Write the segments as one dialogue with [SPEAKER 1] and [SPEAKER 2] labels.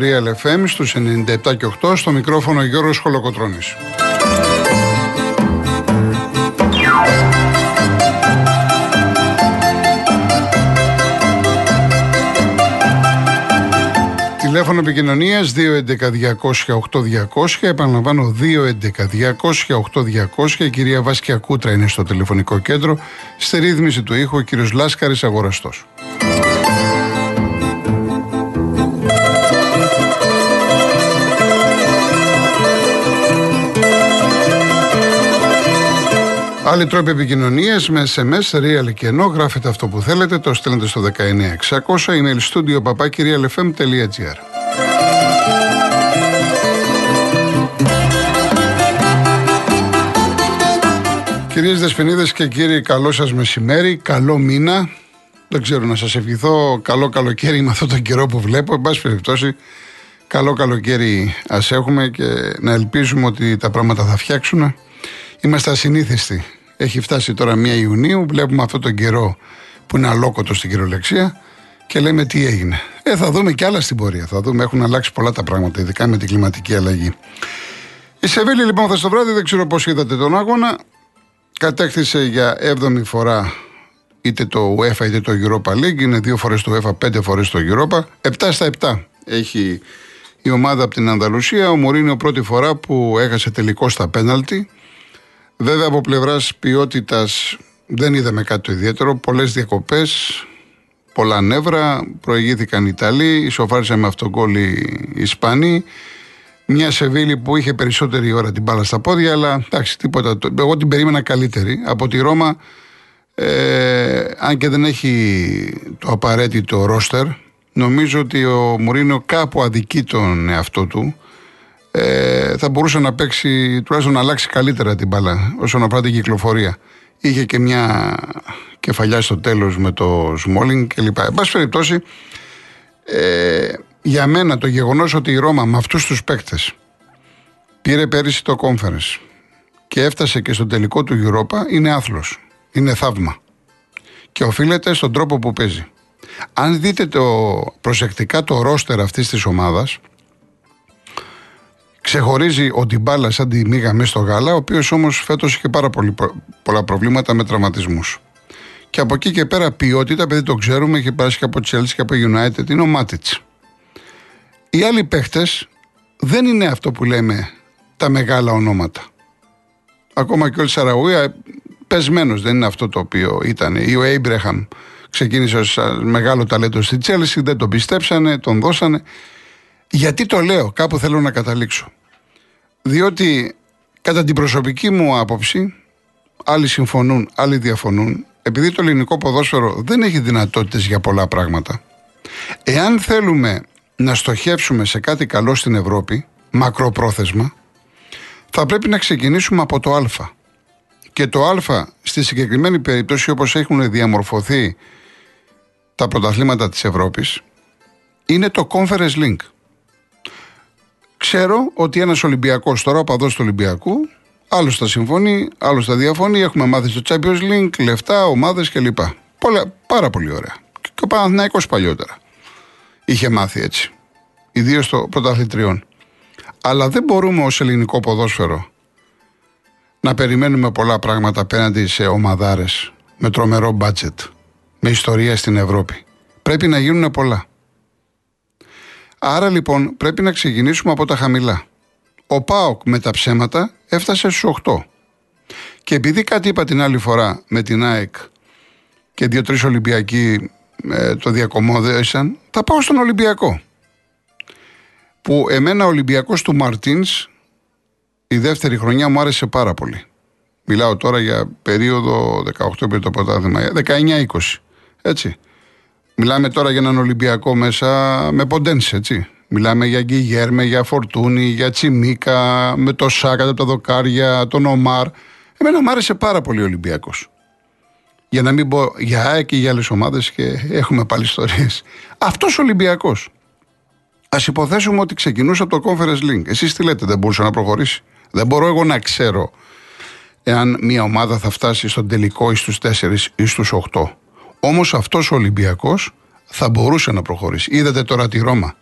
[SPEAKER 1] συντονισμένοι στο Real FM στους 97 και 8 στο μικρόφωνο Γιώργος Χολοκοτρώνης. Τηλέφωνο επικοινωνίας 211-200-8200. Επαναλαμβάνω 211-200-8200. Η κυρία Βάσκια Κούτρα είναι στο τηλεφωνικό κέντρο. Στη ρύθμιση του ήχου ο κύριος Λάσκαρης Αγοραστός. Άλλοι τρόποι επικοινωνίας με SMS, real και ενώ γράφετε αυτό που θέλετε, το στέλνετε στο 19600, email studio papakirialfm.gr. Κυρίες Δεσποινίδες και κύριοι, καλό σας μεσημέρι, καλό μήνα. Δεν ξέρω να σας ευχηθώ καλό καλοκαίρι με αυτόν τον καιρό που βλέπω. Εν πάση περιπτώσει, καλό καλοκαίρι ας έχουμε και να ελπίζουμε ότι τα πράγματα θα φτιάξουν. Είμαστε ασυνήθιστοι έχει φτάσει τώρα 1 Ιουνίου, βλέπουμε αυτόν τον καιρό που είναι αλόκοτο στην κυριολεξία και λέμε τι έγινε. Ε, θα δούμε και άλλα στην πορεία. Θα δούμε, έχουν αλλάξει πολλά τα πράγματα, ειδικά με την κλιματική αλλαγή. Η Σεβίλη λοιπόν θα στο βράδυ, δεν ξέρω πώς είδατε τον αγώνα. Κατέκτησε για 7η φορά είτε το UEFA είτε το Europa League. Είναι δύο φορές το UEFA, πέντε φορές το Europa. 7 στα 7 έχει η ομάδα από την Ανδαλουσία. Ο Μωρίνιο πρώτη φορά που έχασε τελικό στα πέναλτι. Βέβαια από πλευράς ποιότητας δεν είδαμε κάτι το ιδιαίτερο. Πολλές διακοπές, πολλά νεύρα. Προηγήθηκαν οι Ιταλοί, ισοφάρισαν με αυτόν γκολ οι Ισπανοί. Μια Σεβίλη που είχε περισσότερη ώρα την μπάλα στα πόδια, αλλά εντάξει, τίποτα. Εγώ την περίμενα καλύτερη. Από τη Ρώμα, ε, αν και δεν έχει το απαραίτητο ρόστερ, νομίζω ότι ο Μουρίνο κάπου αδικεί τον εαυτό του ε, θα μπορούσε να παίξει, τουλάχιστον να αλλάξει καλύτερα την μπάλα όσον αφορά την κυκλοφορία. Είχε και μια κεφαλιά στο τέλος με το Σμόλινγκ κλπ. Εν πάση περιπτώσει, ε, για μένα το γεγονός ότι η Ρώμα με αυτούς τους παίκτες πήρε πέρυσι το conference και έφτασε και στο τελικό του Europa είναι άθλος. Είναι θαύμα. Και οφείλεται στον τρόπο που παίζει. Αν δείτε το, προσεκτικά το ρόστερ αυτής της ομάδας, Ξεχωρίζει ο Ντιμπάλα σαν τη μίγα μέσα στο γάλα, ο οποίος όμως φέτος είχε πάρα πολύ, πολλά προβλήματα με τραυματισμούς. Και από εκεί και πέρα ποιότητα, επειδή το ξέρουμε, έχει περάσει και από Chelsea και από United, είναι ο Μάτιτ. Οι άλλοι παίχτες δεν είναι αυτό που λέμε τα μεγάλα ονόματα. Ακόμα και ο Σαραούια πεσμένος δεν είναι αυτό το οποίο ήταν. Ή ο Έιμπρεχαμ ξεκίνησε ως μεγάλο ταλέντο στη Chelsea, δεν τον πιστέψανε, τον δώσανε. Γιατί το λέω, κάπου θέλω να καταλήξω. Διότι κατά την προσωπική μου άποψη, άλλοι συμφωνούν, άλλοι διαφωνούν, επειδή το ελληνικό ποδόσφαιρο δεν έχει δυνατότητες για πολλά πράγματα. Εάν θέλουμε να στοχεύσουμε σε κάτι καλό στην Ευρώπη, μακροπρόθεσμα, θα πρέπει να ξεκινήσουμε από το Α. Και το Α στη συγκεκριμένη περίπτωση όπως έχουν διαμορφωθεί τα πρωταθλήματα της Ευρώπης είναι το Conference Link. Ξέρω ότι ένας Ολυμπιακός τώρα, ο παδός του Ολυμπιακού, άλλος θα συμφωνεί, άλλος θα διαφωνεί. Έχουμε μάθει στο Champions League, λεφτά, ομάδες κλπ. Πολλά, πάρα πολύ ωραία. Και ο Παναθηναϊκός παλιότερα είχε μάθει έτσι. Ιδίως στο πρωταθλητριών. Αλλά δεν μπορούμε ως ελληνικό ποδόσφαιρο να περιμένουμε πολλά πράγματα απέναντι σε ομαδάρες με τρομερό μπάτζετ, με ιστορία στην Ευρώπη. Πρέπει να γίνουν πολλά. Άρα λοιπόν πρέπει να ξεκινήσουμε από τα χαμηλά. Ο ΠΑΟΚ με τα ψέματα έφτασε στους 8. Και επειδή κάτι είπα την άλλη φορά με την ΑΕΚ και δύο-τρει Ολυμπιακοί ε, το διακομόδεσαν, θα πάω στον Ολυμπιακό. Που εμένα ο Ολυμπιακός του Μαρτίνς η δεύτερη χρονιά μου άρεσε πάρα πολύ. Μιλάω τώρα για περίοδο 18 επί το ποτάθημα, 19-20. Έτσι. Μιλάμε τώρα για έναν Ολυμπιακό μέσα με ποντένσε, έτσι. Μιλάμε για Γκυγέρμε, για Φορτούνη, για Τσιμίκα, με το Σάκα από τα δοκάρια, τον Ομάρ. Εμένα μου άρεσε πάρα πολύ ο Ολυμπιακός. Για να μην πω για ΑΕΚ και για άλλες ομάδες και έχουμε πάλι ιστορίες. Αυτός ο Ολυμπιακός. Α υποθέσουμε ότι ξεκινούσε από το Conference Link. Εσείς τι λέτε, δεν μπορούσε να προχωρήσει; Δεν μπορώ εγώ να ξέρω εάν μια ομάδα θα φτάσει στον τελικό ή στους 4 ή στους 8. Όμως αυτός ο Ολυμπιακός θα μπορούσε να προχωρήσει. Είδατε τώρα τη Ρώμα.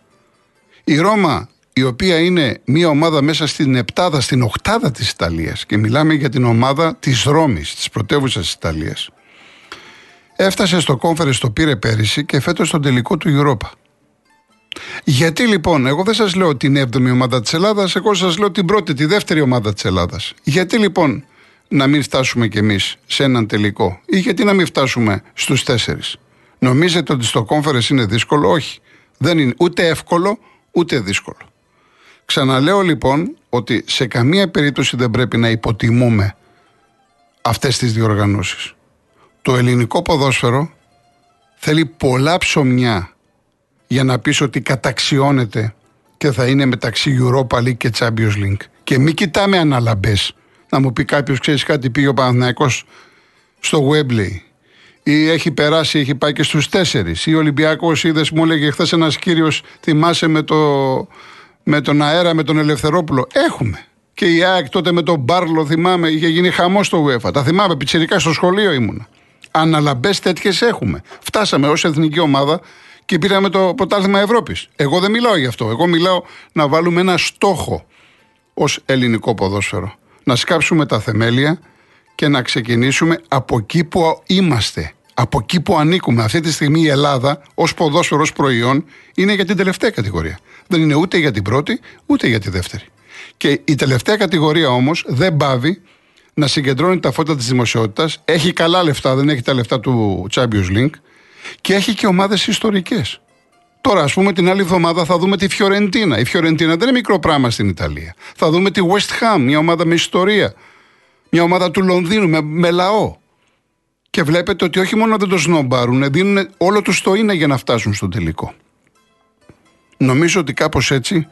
[SPEAKER 1] Η Ρώμα, η οποία είναι μια ομάδα μέσα στην επτάδα, στην οκτάδα της Ιταλίας και μιλάμε για την ομάδα της Ρώμης, της πρωτεύουσας της Ιταλίας. Έφτασε στο κόμφερες, το πήρε πέρυσι και φέτος στον τελικό του Europa. Γιατί λοιπόν, εγώ δεν σας λέω την 7η ομάδα της Ελλάδας, εγώ σας λέω την πρώτη, τη δεύτερη ομάδα της Ελλάδας. Γιατί λοιπόν να μην φτάσουμε κι εμείς σε έναν τελικό, ή γιατί να μην φτάσουμε στους τέσσερις; Νομίζετε ότι στο κόμφερε είναι δύσκολο, όχι. Δεν είναι ούτε εύκολο, ούτε δύσκολο. Ξαναλέω λοιπόν ότι σε καμία περίπτωση δεν πρέπει να υποτιμούμε αυτές τις διοργανώσεις. Το ελληνικό ποδόσφαιρο θέλει πολλά ψωμιά για να πεις ότι καταξιώνεται και θα είναι μεταξύ Europa League και Champions League. Και μην κοιτάμε αναλαμπές. Να μου πει κάποιος, ξέρεις κάτι, πήγε ο Παναθηναϊκός στο Webley ή έχει περάσει, έχει πάει και στους τέσσερις. Ή ο Ολυμπιακός, είδες, μου έλεγε χθες ένας κύριος, θυμάσαι με, το, με τον αέρα, με τον Ελευθερόπουλο. Έχουμε. Και η ΑΕΚ τότε με τον Μπάρλο, θυμάμαι, είχε γίνει χαμός στο UEFA. Τα θυμάμαι, πιτσερικά στο σχολείο ήμουνα. Αναλαμπές τέτοιες έχουμε. Φτάσαμε ως εθνική ομάδα και πήραμε το πρωτάθλημα Ευρώπης. Εγώ δεν μιλάω γι' αυτό. Εγώ μιλάω να βάλουμε ένα στόχο ως ελληνικό ποδόσφαιρο. Να σκάψουμε τα θεμέλια και να ξεκινήσουμε από εκεί που είμαστε. Από εκεί που ανήκουμε. Αυτή τη στιγμή η Ελλάδα ως ποδόσφαιρος ως προϊόν είναι για την τελευταία κατηγορία. Δεν είναι ούτε για την πρώτη ούτε για τη δεύτερη. Και η τελευταία κατηγορία όμως δεν πάβει να συγκεντρώνει τα φώτα της δημοσιότητας. Έχει καλά λεφτά, δεν έχει τα λεφτά του Champions League και έχει και ομάδες ιστορικές. Τώρα, ας πούμε, την άλλη εβδομάδα θα δούμε τη Φιωρεντίνα. Η Φιωρεντίνα δεν είναι μικρό πράγμα στην Ιταλία. Θα δούμε τη West Ham, μια ομάδα με ιστορία. Μια ομάδα του Λονδίνου με, με λαό. Και βλέπετε ότι όχι μόνο δεν το σνομπάρουν, δίνουν όλο τους το είναι για να φτάσουν στο τελικό. Νομίζω ότι κάπως έτσι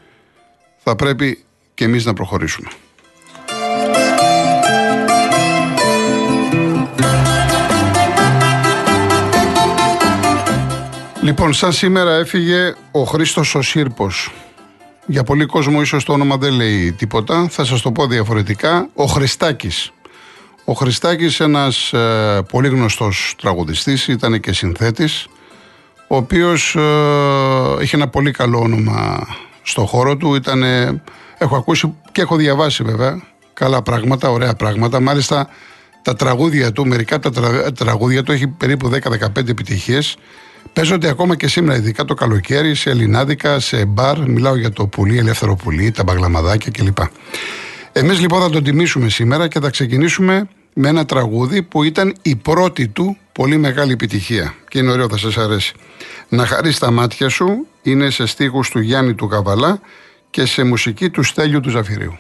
[SPEAKER 1] θα πρέπει και εμείς να προχωρήσουμε. Λοιπόν, σαν σήμερα έφυγε ο Χρήστος ο Σύρπος. Για πολύ κόσμο ίσως το όνομα δεν λέει τίποτα. Θα σας το πω διαφορετικά. Ο Χριστάκης. Ο Χριστάκης ένας ε, πολύ γνωστός τραγουδιστής, ήταν και συνθέτης, ο οποίος ε, είχε ένα πολύ καλό όνομα στο χώρο του. Ήταν, έχω ακούσει και έχω διαβάσει βέβαια καλά πράγματα, ωραία πράγματα. Μάλιστα τα τραγούδια του, μερικά από τα τραγούδια του έχει περίπου 10-15 επιτυχίες. Παίζονται ακόμα και σήμερα, ειδικά το καλοκαίρι, σε ελληνάδικα, σε μπαρ. Μιλάω για το πουλί, ελεύθερο πουλί, τα μπαγλαμαδάκια κλπ. Εμείς λοιπόν θα τον τιμήσουμε σήμερα και θα ξεκινήσουμε με ένα τραγούδι που ήταν η πρώτη του πολύ μεγάλη επιτυχία. Και είναι ωραίο, θα σας αρέσει. Να χαρείς τα μάτια σου είναι σε στίχους του Γιάννη του Καβαλά και σε μουσική του Στέλιου του Ζαφυρίου.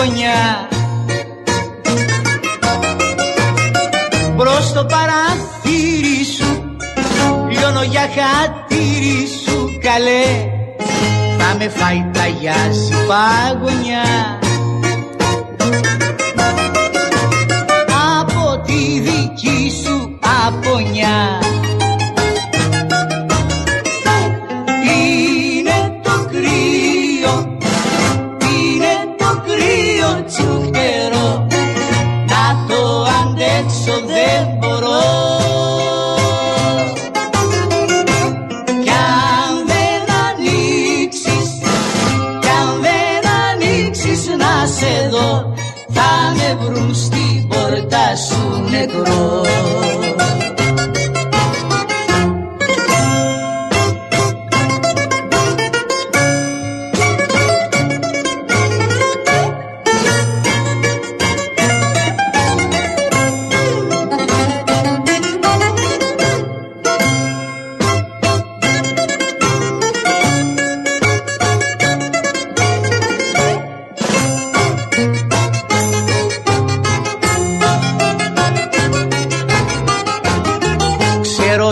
[SPEAKER 2] γωνιά
[SPEAKER 3] Μπρος στο παραθύρι σου λιώνω για χατήρι σου καλέ. Θα με φάει τα γιάση παγωνιά. Από τη δική σου απονιά. βρουν στην πόρτα σου νεκρό.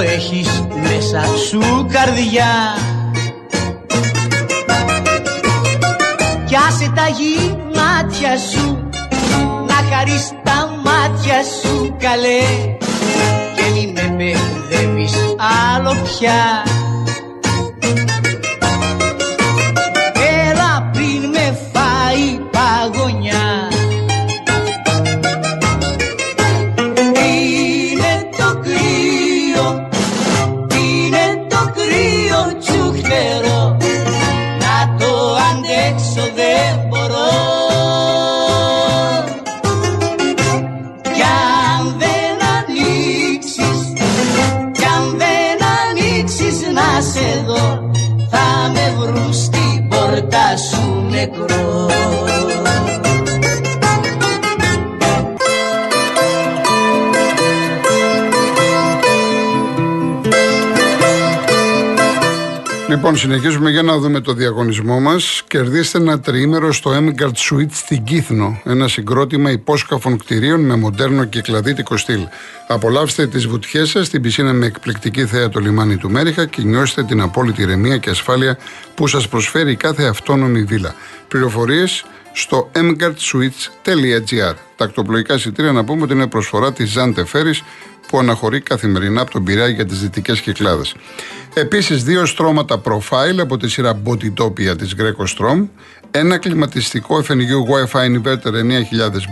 [SPEAKER 3] Έχεις έχεις μέσα σου καρδιά. Κι άσε τα γημάτια σου να χαρείς τα μάτια σου καλέ. Και μη με παιδεύεις άλλο πια. αντέξω δεν μπορώ. Κι αν δεν ανοίξεις Κι αν δεν ανοίξεις να σε δω. Θα με βρουν στην πόρτα σου νεκρό.
[SPEAKER 1] Λοιπόν, συνεχίζουμε για να δούμε το διαγωνισμό μας. Κερδίστε ένα τριήμερο στο Emgard Suite στην Κύθνο. Ένα συγκρότημα υπόσκαφων κτηρίων με μοντέρνο και κλαδίτικο στυλ. Απολαύστε τις βουτιές σας στην πισίνα με εκπληκτική θέα το λιμάνι του Μέριχα και νιώστε την απόλυτη ηρεμία και ασφάλεια που σας προσφέρει κάθε αυτόνομη βίλα. Πληροφορίες στο emgardsuites.gr. Τα ακτοπλοϊκά εισιτήρια να πούμε ότι είναι προσφορά της Ζάντε Φέρι που αναχωρεί καθημερινά από τον Πειραιά για τις δυτικές κυκλάδες. Επίσης, δύο στρώματα profile από τη σειρά Botitopia της Greco Strom, ένα κλιματιστικό FNU Wi-Fi Inverter 9000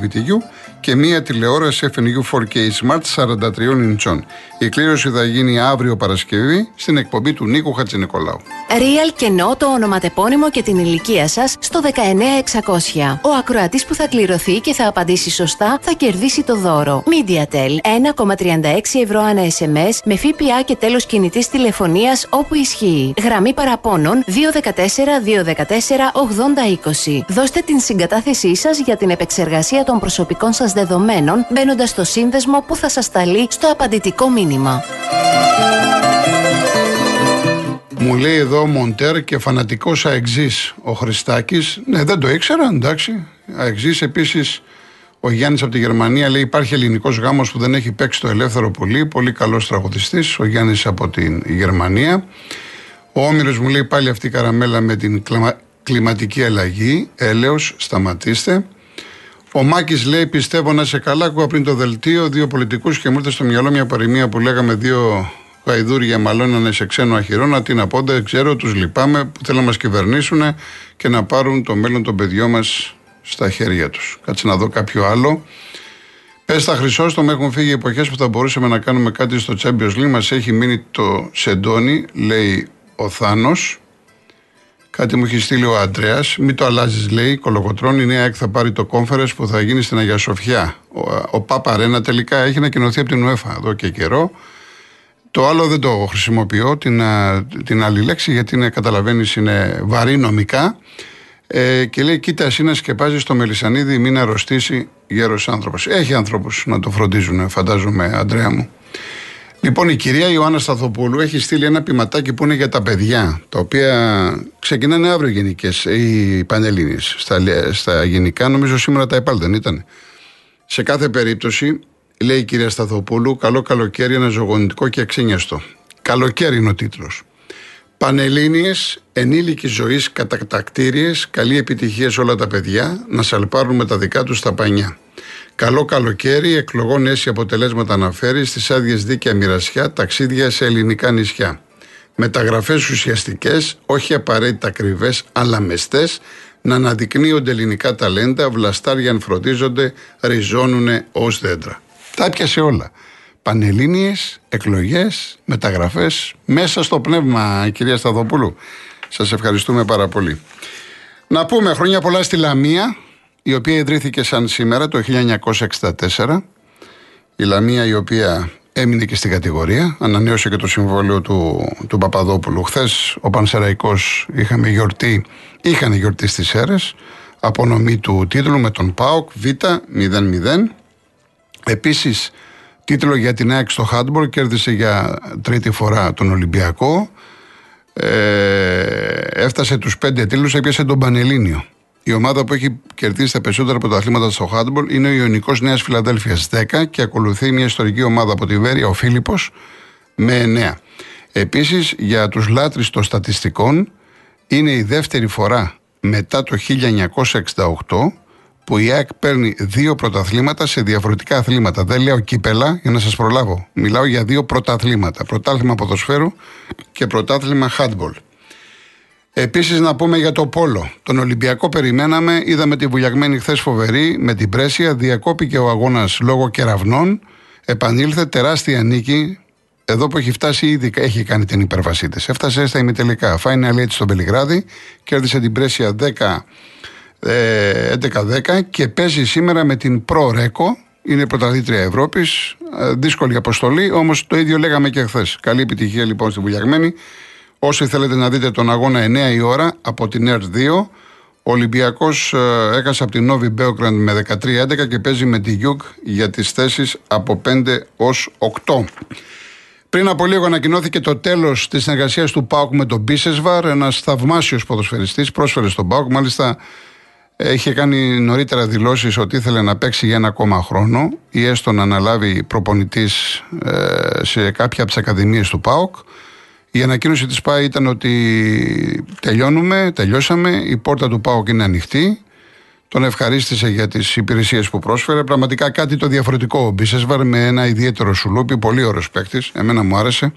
[SPEAKER 1] BTU και μία τηλεόραση FNU 4K Smart 43 ιντσών. Η κλήρωση θα γίνει αύριο Παρασκευή στην εκπομπή του Νίκου Χατζηνικολάου.
[SPEAKER 4] Real κενό το ονοματεπώνυμο και την ηλικία σας στο 19600. Ο ακροατής που θα κληρωθεί και θα απαντήσει σωστά θα κερδίσει το δώρο. MediaTel 1,36 ευρώ ανά SMS με ΦΠΑ και τέλος κινητής τηλεφωνίας όπου ισχύει. Γραμμή παραπώνων 214-214-8020. Δώστε την συγκατάθεσή σας για την επεξεργασία των προσωπικών σας δεδομένων μπαίνοντας στο σύνδεσμο που θα σας σταλεί στο απαντητικό μήνυμα.
[SPEAKER 1] Μου λέει εδώ Μοντέρ και φανατικός αεξής ο Χριστάκης. Ναι, δεν το ήξερα, εντάξει. Αεξής επίσης ο Γιάννης από τη Γερμανία λέει: Υπάρχει ελληνικός γάμος που δεν έχει παίξει το ελεύθερο πολύ. Πολύ καλός τραγουδιστής. Ο Γιάννης από τη Γερμανία. Ο Όμηρος μου λέει πάλι αυτή η καραμέλα με την κλιματική αλλαγή. Έλεος, σταματήστε. Ο Μάκης λέει: Πιστεύω να σε καλά. Ακούω πριν το δελτίο δύο πολιτικούς και μου ήρθε στο μυαλό μια παροιμία που λέγαμε δύο γαϊδούρια μαλώνανε σε ξένο αχυρώνα. Τι να πω, δεν ξέρω, τους λυπάμαι που θέλουν να μας κυβερνήσουν και να πάρουν το μέλλον των παιδιών μας στα χέρια τους. Κάτσε να δω κάποιο άλλο. Πες τα Χρυσόστομα, έχουν φύγει εποχές που θα μπορούσαμε να κάνουμε κάτι στο Champions League. Μας έχει μείνει το σεντόνι, λέει ο Θάνος. Κάτι μου έχει στείλει ο Αντρέας. Μην το αλλάζεις, λέει. Κολοκοτρών. Η νέα ΕΚ θα πάρει το κόμφερε που θα γίνει στην Αγία Σοφιά. Ο, ο Πάπα Ρένα τελικά έχει ανακοινωθεί από την UEFA εδώ και καιρό. Το άλλο δεν το χρησιμοποιώ, την, την άλλη λέξη, γιατί είναι, καταλαβαίνεις είναι βαρύ νομικά. Ε, και λέει: Κοίτα, εσύ να σκεπάζεις το μελισανίδι, μην αρρωστήσει γέρος άνθρωπος. Έχει άνθρωπου να το φροντίζουν, φαντάζομαι, Αντρέα μου. Λοιπόν, η κυρία Ιωάννα Σταθοπούλου έχει στείλει ένα ποιηματάκι που είναι για τα παιδιά, τα οποία ξεκινάνε αύριο γενικές, οι Πανελλήνιες. Στα, στα γενικά, νομίζω σήμερα τα ΕΠΑΛ δεν ήταν. Σε κάθε περίπτωση, λέει η κυρία Σταθοπούλου, καλό καλοκαίρι, ένα ζωγονητικό και αξίνιαστο. Καλοκαίρι είναι ο τίτλος. Πανελλήνιες, ενήλικης ζωής κατακτήριε, καλή επιτυχία σε όλα τα παιδιά, να σαλπάρουν με τα δικά τους τα πανιά. Καλό καλοκαίρι, εκλογών αίσια αποτελέσματα αναφέρει στις άδειες δίκαια μοιρασιά, ταξίδια σε ελληνικά νησιά. Μεταγραφές ουσιαστικές, όχι απαραίτητα ακριβές, αλλά μεστές, να αναδεικνύονται ελληνικά ταλέντα, βλαστάρια αν φροντίζονται, ριζώνουν ως δέντρα. Τα έπιασε όλα. Πανελλήνιες, εκλογές, μεταγραφές, μέσα στο πνεύμα κυρία Σταδοπούλου. Σας ευχαριστούμε πάρα πολύ. Να πούμε χρόνια πολλά στη Λαμία, η οποία ιδρύθηκε σαν σήμερα το 1964. Η Λαμία η οποία έμεινε και στην κατηγορία, ανανέωσε και το συμβόλαιο του, του Παπαδόπουλου. Χθες ο Πανσεραϊκός είχαμε γιορτή, είχαν γιορτή στις ΣΕΡΕΣ, απονομή του τίτλου με τον ΠΑΟΚ Β 0-0. Επίσης Τίτλο για την ΑΕΚ στο Χάντμπορ κέρδισε για τρίτη φορά τον Ολυμπιακό. Ε, έφτασε τους πέντε τίτλους, έπιασε τον Πανελλήνιο. Η ομάδα που έχει κερδίσει τα περισσότερα πρωταθλήματα στο Χάντμπορ είναι ο Ιωνικός Νέας Φιλαδέλφιας 10 και ακολουθεί μια ιστορική ομάδα από τη Βέρεια, ο Φίλιππος, με 9. Επίσης, για τους λάτρε των στατιστικών, είναι η δεύτερη φορά μετά το 1968 που η ΑΕΚ παίρνει δύο πρωταθλήματα σε διαφορετικά αθλήματα. Δεν λέω κύπελα για να σας προλάβω. Μιλάω για δύο πρωταθλήματα. Πρωτάθλημα ποδοσφαίρου και πρωτάθλημα handball. Επίσης, να πούμε για το Πόλο. Τον Ολυμπιακό περιμέναμε, είδαμε τη βουλιαγμένη χθες φοβερή με την Πρέσια. Διακόπηκε ο αγώνας λόγω κεραυνών. Επανήλθε τεράστια νίκη. Εδώ που έχει φτάσει, ήδη έχει κάνει την υπέρβασή της. Έφτασε στα ημιτελικά. Φάει έτσι στον Πελιγράδι, κέρδισε την Πρέσια 10. 11-10 και παίζει σήμερα με την Pro Reco. Είναι πρωταθλήτρια Ευρώπης. Ε, δύσκολη αποστολή, όμως το ίδιο λέγαμε και χθες. Καλή επιτυχία λοιπόν στη Βουλιαγμένη. Όσοι θέλετε να δείτε τον αγώνα 9 η ώρα από την ΕΡΤ 2, ο Ολυμπιακός ε, έχασε από την Νόβι Μπέοκραντ με 13-11 και παίζει με τη Γιουγκ για τις θέσεις από 5 ως 8. Πριν από λίγο ανακοινώθηκε το τέλος της συνεργασίας του Πάουκ με τον Μπίσεσβαρ, ένας θαυμάσιος ποδοσφαιριστής, πρόσφερε στον Πάουκ. Μάλιστα, είχε κάνει νωρίτερα δηλώσεις ότι ήθελε να παίξει για ένα ακόμα χρόνο ή έστω να αναλάβει προπονητής ε, σε κάποια από τις ακαδημίες του ΠΑΟΚ. Η ανακοίνωση της ΠΑΕ ήταν ότι τελειώνουμε, τελειώσαμε, η πόρτα του ΠΑΟΚ είναι ανοιχτή. Τον ευχαρίστησε για τις υπηρεσίες που πρόσφερε. Πραγματικά κάτι το διαφορετικό ο Μπίσεσβαρ με ένα ιδιαίτερο σουλούπι, πολύ ωραίος παίκτης. Εμένα μου άρεσε.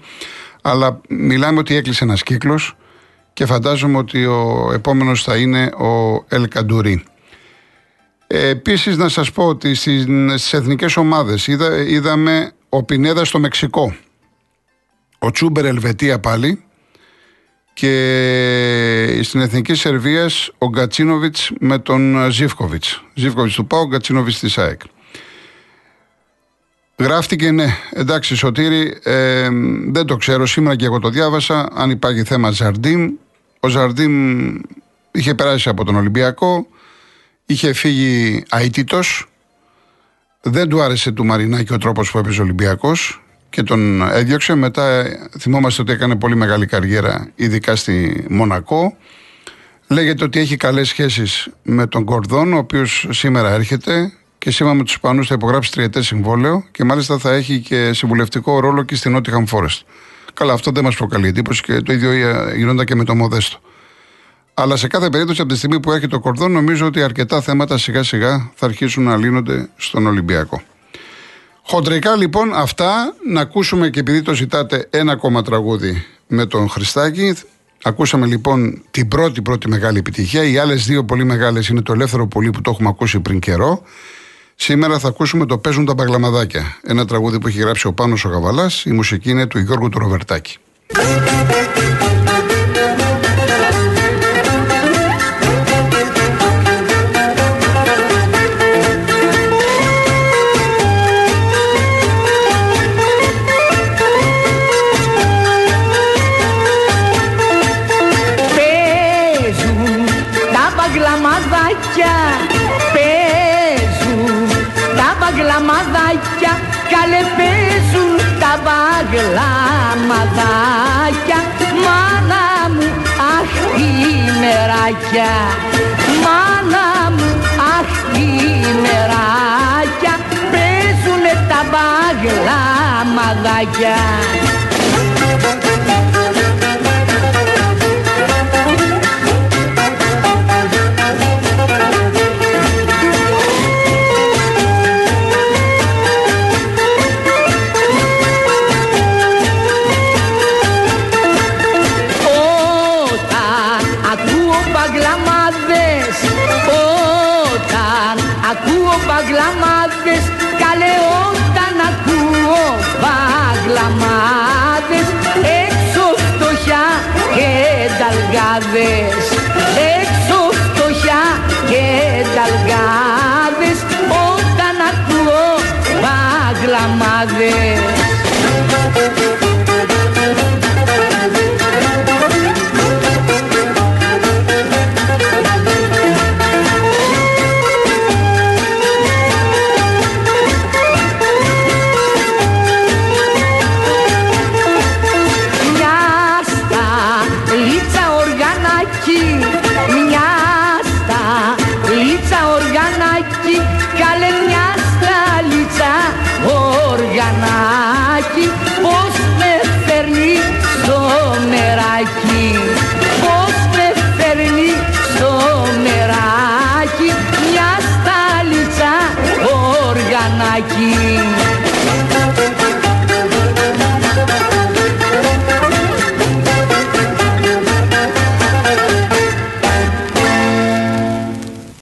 [SPEAKER 1] Αλλά μιλάμε ότι έκλεισε ένας κύκλος και φαντάζομαι ότι ο επόμενος θα είναι ο Ελ Καντουρί. Ε, Επίσης, να σας πω ότι στις εθνικές ομάδες είδα, είδαμε ο Πινέδα στο Μεξικό ο Τσούμπερ Ελβετία πάλι και στην Εθνική Σερβίας ο Γκατσίνοβιτς με τον Ζήφκοβιτς. Ζήφκοβιτς του Πάου, Γκατσίνοβιτς της ΑΕΚ. Γράφτηκε ναι, εντάξει Σωτήρη, ε, δεν το ξέρω, σήμερα και εγώ το διάβασα, αν υπάρχει θέμα Ζαρντίμ. Ο Ζαρντίμ είχε περάσει από τον Ολυμπιακό, είχε φύγει αίτητος, δεν του άρεσε του Μαρινάκη ο τρόπος που έπαιζε ο Ολυμπιακός και τον έδιωξε. Μετά θυμόμαστε ότι έκανε πολύ μεγάλη καριέρα, ειδικά στη Μονακό. Λέγεται ότι έχει καλές σχέσεις με τον Κορδόν, ο οποίος σήμερα έρχεται και σήμερα με τους Ισπανούς θα υπογράψει τριετές συμβόλαιο και μάλιστα θα έχει και συμβουλευτικό ρόλο και στην Nottingham Forest. Καλά, αυτό δεν μας προκαλεί εντύπωση και το ίδιο γινόταν και με το Μοδέστο. Αλλά σε κάθε περίπτωση από τη στιγμή που έρχεται ο Κορδόν νομίζω ότι αρκετά θέματα σιγά σιγά θα αρχίσουν να λύνονται στον Ολυμπιακό. Χοντρικά λοιπόν αυτά να ακούσουμε και επειδή το ζητάτε ένα ακόμα τραγούδι με τον Χριστάκη. Ακούσαμε λοιπόν την πρώτη πρώτη μεγάλη επιτυχία. Οι άλλες δύο πολύ μεγάλες είναι το ελεύθερο πολύ που το έχουμε ακούσει πριν καιρό. Σήμερα θα ακούσουμε το Παίζουν τα Παγλαμαδάκια. Ένα τραγούδι που έχει γράψει ο Πάνος ο Γαβαλάς. Η μουσική είναι του Γιώργου του Ροβερτάκη.
[SPEAKER 3] Γλαμαδάκια Μάνα μου αχ ημεράκια Μάνα μου αχ ημεράκια Παίζουνε τα μπαγλαμαδάκια
[SPEAKER 5] Παγλαμάτες καλέ όταν ακούω. Παγλαμάτες
[SPEAKER 3] έξω φτωχιά και ταλγάδες Έξω φτωχιά και ταλγάδες όταν ακούω Παγλαμάδες